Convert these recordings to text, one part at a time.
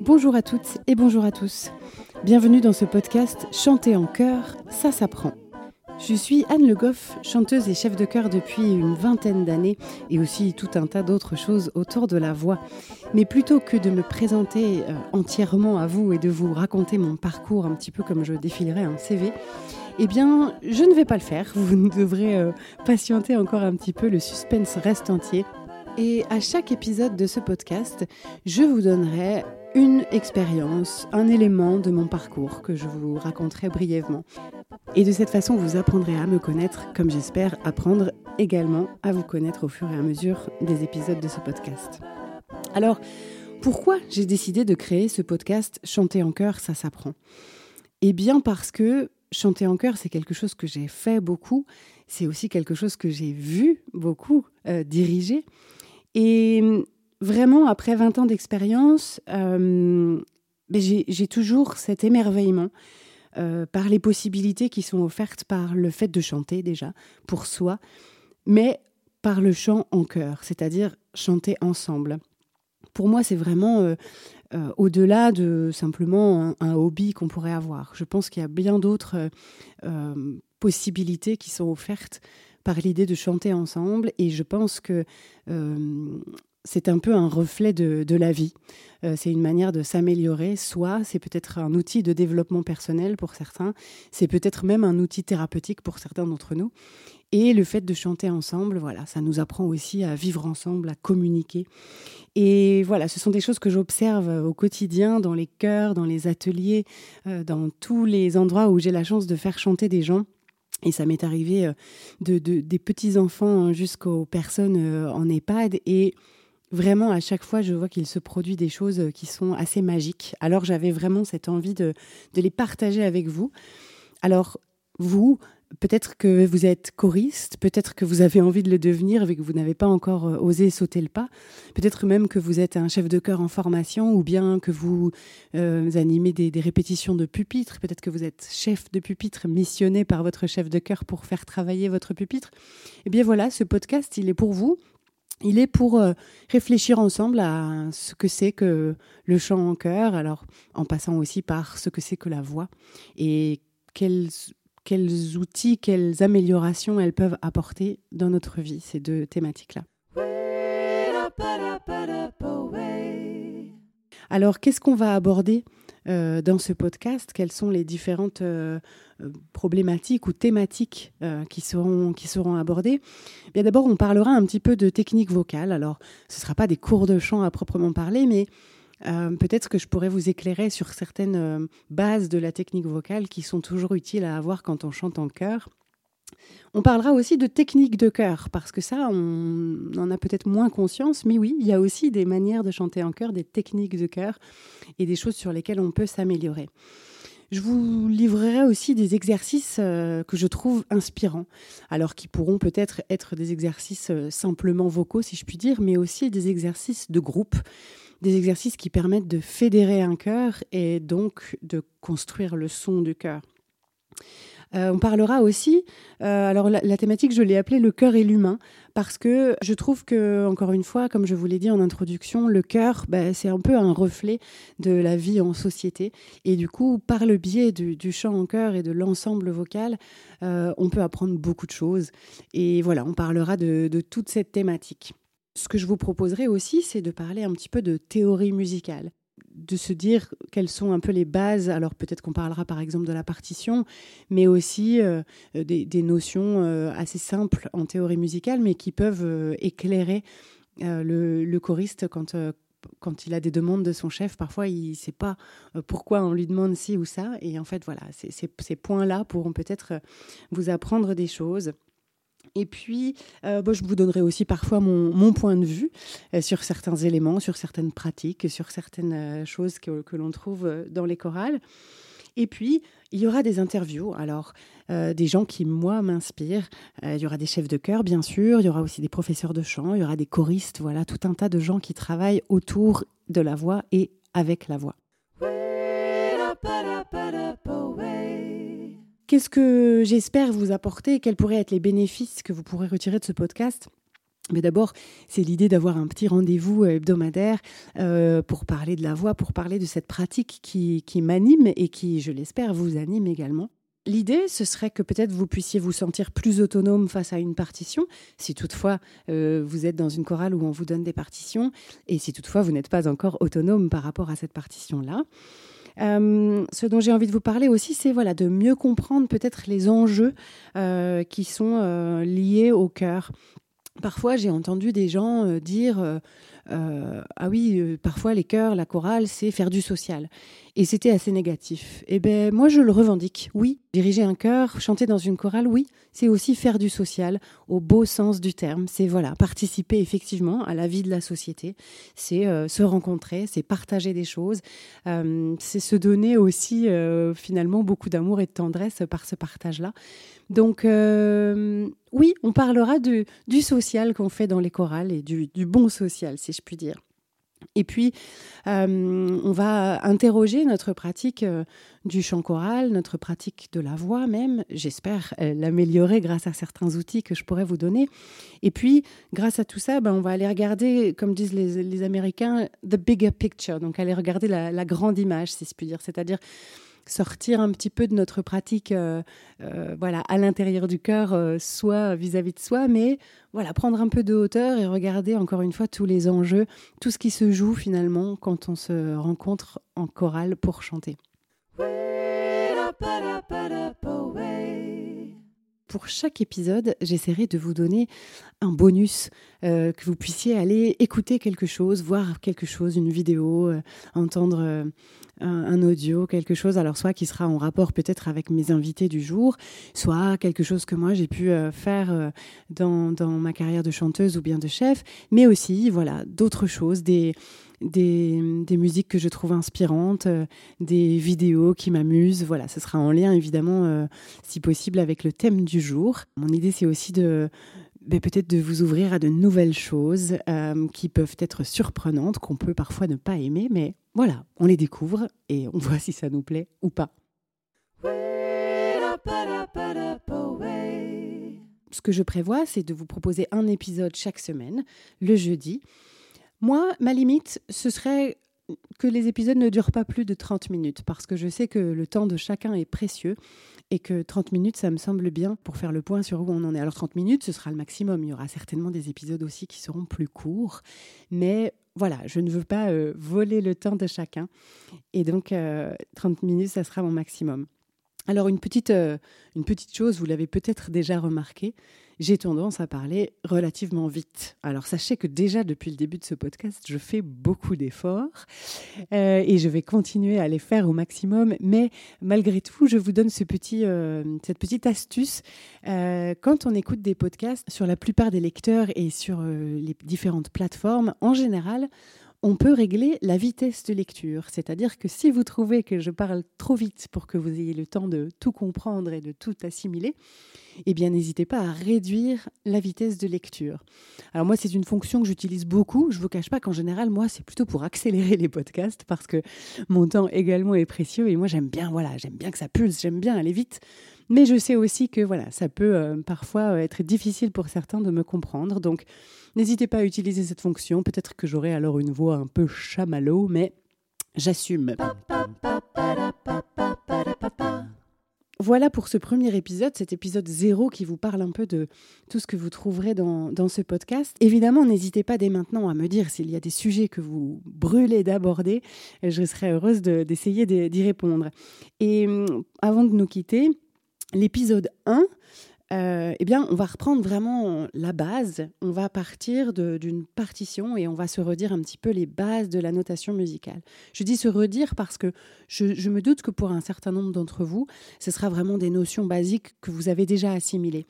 Bonjour à toutes et bonjour à tous. Bienvenue dans ce podcast Chanter en chœur, ça s'apprend. Je suis Anne Le Goff, chanteuse et chef de chœur depuis une vingtaine d'années et aussi tout un tas d'autres choses autour de la voix. Mais plutôt que de me présenter euh, entièrement à vous et de vous raconter mon parcours un petit peu comme je défilerais un CV, eh bien, je ne vais pas le faire. Vous devrez euh, patienter encore un petit peu, le suspense reste entier. Et à chaque épisode de ce podcast, je vous donnerai une expérience, un élément de mon parcours que je vous raconterai brièvement. Et de cette façon, vous apprendrez à me connaître, comme j'espère apprendre également à vous connaître au fur et à mesure des épisodes de ce podcast. Alors, pourquoi j'ai décidé de créer ce podcast Chanter en chœur, ça s'apprend? Eh bien parce que chanter en chœur, c'est quelque chose que j'ai fait beaucoup, c'est aussi quelque chose que j'ai vu beaucoup euh, diriger. Et vraiment, après 20 ans d'expérience, euh, ben, j'ai toujours cet émerveillement euh, par les possibilités qui sont offertes par le fait de chanter déjà, pour soi, mais par le chant en chœur, c'est-à-dire chanter ensemble. Pour moi, c'est vraiment euh, au-delà de simplement un, hobby qu'on pourrait avoir. Je pense qu'il y a bien d'autres possibilités qui sont offertes par l'idée de chanter ensemble. Et je pense que euh, c'est un peu un reflet de, la vie. Euh, c'est une manière de s'améliorer. Soit c'est peut-être un outil de développement personnel pour certains, c'est peut-être même un outil thérapeutique pour certains d'entre nous. Et le fait de chanter ensemble, voilà, ça nous apprend aussi à vivre ensemble, à communiquer. Et voilà, ce sont des choses que j'observe au quotidien, dans les chœurs, dans les ateliers, euh, dans tous les endroits où j'ai la chance de faire chanter des gens. Et ça m'est arrivé euh, de, des petits-enfants hein, jusqu'aux personnes euh, en EHPAD. Et vraiment, à chaque fois, je vois qu'il se produit des choses qui sont assez magiques. Alors, j'avais vraiment cette envie de, de les partager avec vous. Alors, vous, Peut-être que vous êtes choriste, peut-être que vous avez envie de le devenir et que vous n'avez pas encore euh, osé sauter le pas. Peut-être même que vous êtes un chef de chœur en formation ou bien que vous euh, animez des, répétitions de pupitre. Peut-être que vous êtes chef de pupitre missionné par votre chef de chœur pour faire travailler votre pupitre. Eh bien voilà, ce podcast, il est pour vous. Il est pour euh, réfléchir ensemble à ce que c'est que le chant en chœur, alors en passant aussi par ce que c'est que la voix et quelles quels outils, quelles améliorations elles peuvent apporter dans notre vie, ces deux thématiques-là. Alors, qu'est-ce qu'on va aborder euh, dans ce podcast? Quelles sont les différentes euh, euh, problématiques ou thématiques qui, seront, qui seront abordées? Eh Bien d'abord, on parlera un petit peu de technique vocale. Alors, ce ne sera pas des cours de chant à proprement parler, mais euh, peut-être que je pourrais vous écairer sur certaines euh, bases de la technique vocale qui sont toujours utiles à avoir quand on chante en chœur. On parlera aussi de technique de chœur, parce que ça, on en a peut-être moins conscience, mais oui, il y a aussi des manières de chanter en chœur, des techniques de chœur et des choses sur lesquelles on peut s'améliorer. Je vous livrerai aussi des exercices euh, que je trouve inspirants, alors qui pourront peut-être être des exercices simplement vocaux, si je puis dire, mais aussi des exercices de groupe des exercices qui permettent de fédérer un cœur et donc de construire le son du cœur. Euh, on parlera aussi, euh, alors la, thématique, je l'ai appelée le cœur et l'humain, parce que je trouve que, encore une fois, comme je vous l'ai dit en introduction, le cœur, ben, c'est un peu un reflet de la vie en société. Et du coup, par le biais du, chant en chœur et de l'ensemble vocal, euh, on peut apprendre beaucoup de choses. Et voilà, on parlera de toute cette thématique. Ce que je vous proposerai aussi, c'est de parler un petit peu de théorie musicale de se dire quelles sont un peu les bases. Alors peut-être qu'on parlera par exemple de la partition, mais aussi euh, des, notions euh, assez simples en théorie musicale, mais qui peuvent euh, éclairer le, choriste quand, quand il a des demandes de son chef. Parfois, il ne sait pas pourquoi on lui demande ci ou ça. Et en fait, voilà, ces points-là pourront peut-être vous apprendre des choses. Et puis, euh, je vous donnerai aussi parfois mon, point de vue euh, sur certains éléments, sur certaines pratiques, sur certaines euh, choses que, l'on trouve dans les chorales. Et puis, il y aura des interviews, alors des gens qui, moi, m'inspirent. il y aura des chefs de chœur, bien sûr, il y aura aussi des professeurs de chant, il y aura des choristes, voilà, tout un tas de gens qui travaillent autour de la voix et avec la voix. Qu'est-ce que j'espère vous apporter Quels pourraient être les bénéfices que vous pourrez retirer de ce podcast? Mais d'abord, c'est l'idée d'avoir un petit rendez-vous hebdomadaire euh, pour parler de la voix, pour parler de cette pratique qui, qui m'anime et qui, je l'espère, vous anime également. L'idée, ce serait que peut-être vous puissiez vous sentir plus autonome face à une partition, si toutefois euh, vous êtes dans une chorale où on vous donne des partitions, et si toutefois vous n'êtes pas encore autonome par rapport à cette partition-là. Euh, ce dont j'ai envie de vous parler aussi, c'est voilà, de mieux comprendre peut-être les enjeux euh, qui sont liés au cœur. Parfois, j'ai entendu des gens dire euh, ah oui, euh, parfois les chœurs, la chorale, c'est faire du social. Et c'était assez négatif. Eh ben moi, je le revendique. Oui, diriger un chœur, chanter dans une chorale, oui, c'est aussi faire du social au beau sens du terme. C'est voilà, participer effectivement à la vie de la société. C'est euh, se rencontrer, c'est partager des choses, c'est se donner aussi finalement beaucoup d'amour et de tendresse par ce partage-là. Donc oui, on parlera du, social qu'on fait dans les chorales et du bon social, si je puis dire. Et puis, euh, on va interroger notre pratique euh, du chant choral, notre pratique de la voix même. J'espère euh, l'améliorer grâce à certains outils que je pourrais vous donner. Et puis, grâce à tout ça, ben, on va aller regarder, comme disent les, Américains, the bigger picture. Donc, aller regarder la, la grande image, si je puis dire. C'est-à-dire sortir un petit peu de notre pratique euh, euh, voilà, à l'intérieur du cœur, euh, soit vis-à-vis de soi, mais voilà, prendre un peu de hauteur et regarder encore une fois tous les enjeux, tout ce qui se joue finalement quand on se rencontre en chorale pour chanter. Pour chaque épisode, j'essaierai de vous donner un bonus, que vous puissiez aller écouter quelque chose, voir quelque chose, une vidéo, entendre un, audio, quelque chose, alors soit qui sera en rapport peut-être avec mes invités du jour, soit quelque chose que moi j'ai pu euh, faire euh, dans, dans, ma carrière de chanteuse ou bien de chef, mais aussi voilà d'autres choses, des, des, musiques que je trouve inspirantes, euh, des vidéos qui m'amusent. Voilà, ce sera en lien évidemment, si possible, avec le thème du jour. Mon idée, c'est aussi de ben, peut-être de vous ouvrir à de nouvelles choses qui peuvent être surprenantes, qu'on peut parfois ne pas aimer, mais voilà, on les découvre et on voit si ça nous plaît ou pas. Ce que je prévois, c'est de vous proposer un épisode chaque semaine, le jeudi. Moi, ma limite, ce serait que les épisodes ne durent pas plus de 30 minutes, parce que je sais que le temps de chacun est précieux et que 30 minutes, ça me semble bien pour faire le point sur où on en est. Alors 30 minutes, ce sera le maximum. Il y aura certainement des épisodes aussi qui seront plus courts, mais voilà, je ne veux pas euh, voler le temps de chacun. Et donc 30 euh, minutes, ça sera mon maximum. Alors une petite, euh, une petite chose, vous l'avez peut-être déjà remarqué, j'ai tendance à parler relativement vite. Alors sachez que déjà depuis le début de ce podcast, je fais beaucoup d'efforts euh, et je vais continuer à les faire au maximum. Mais malgré tout, je vous donne ce petit, euh, cette petite astuce. Quand on écoute des podcasts sur la plupart des lecteurs et sur les différentes plateformes, en général, on peut régler la vitesse de lecture. C'est-à-dire que si vous trouvez que je parle trop vite pour que vous ayez le temps de tout comprendre et de tout assimiler, eh bien n'hésitez pas à réduire la vitesse de lecture. Alors moi, c'est une fonction que j'utilise beaucoup. Je ne vous cache pas qu'en général, moi, c'est plutôt pour accélérer les podcasts parce que mon temps également est précieux et moi, j'aime bien, voilà, j'aime bien que ça pulse, j'aime bien aller vite. Mais je sais aussi que voilà, ça peut euh, parfois euh, être difficile pour certains de me comprendre. Donc, n'hésitez pas à utiliser cette fonction. Peut-être que j'aurai alors une voix un peu chamallow, mais j'assume. Voilà pour ce premier épisode, cet épisode zéro qui vous parle un peu de tout ce que vous trouverez dans, dans ce podcast. Évidemment, n'hésitez pas dès maintenant à me dire s'il y a des sujets que vous brûlez d'aborder. Je serai heureuse d'essayer d'y répondre. Et hum, avant de nous quitter, l'épisode 1, euh, eh bien, on va reprendre vraiment la base. On va partir d'une partition et on va se redire un petit peu les bases de la notation musicale. Je dis se redire parce que je, me doute que pour un certain nombre d'entre vous, ce sera vraiment des notions basiques que vous avez déjà assimilées.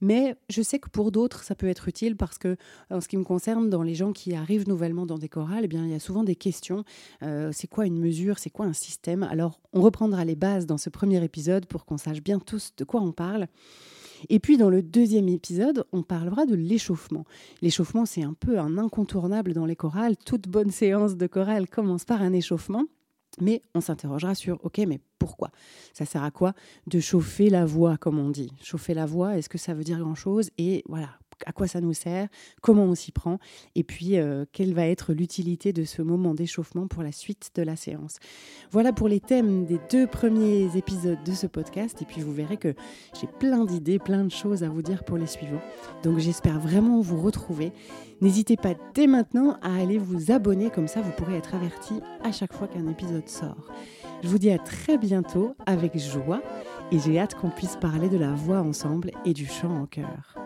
Mais je sais que pour d'autres, ça peut être utile parce que, en ce qui me concerne, dans les gens qui arrivent nouvellement dans des chorales, eh bien, il y a souvent des questions. Euh, c'est quoi une mesure? C'est quoi un système? Alors, on reprendra les bases dans ce premier épisode pour qu'on sache bien tous de quoi on parle. Et puis dans le deuxième épisode, on parlera de l'échauffement. L'échauffement, c'est un peu un incontournable dans les chorales. Toute bonne séance de chorale commence par un échauffement. Mais on s'interrogera sur, ok, mais pourquoi? Ça sert à quoi de chauffer la voix, comme on dit? Chauffer la voix, est-ce que ça veut dire grand-chose? Et voilà, à quoi ça nous sert, comment on s'y prend, et puis euh, quelle va être l'utilité de ce moment d'échauffement pour la suite de la séance. Voilà pour les thèmes des deux premiers épisodes de ce podcast, et puis vous verrez que j'ai plein d'idées, plein de choses à vous dire pour les suivants. Donc j'espère vraiment vous retrouver. N'hésitez pas dès maintenant à aller vous abonner, comme ça vous pourrez être averti à chaque fois qu'un épisode sort. Je vous dis à très bientôt avec joie et j'ai hâte qu'on puisse parler de la voix ensemble et du chant en chœur.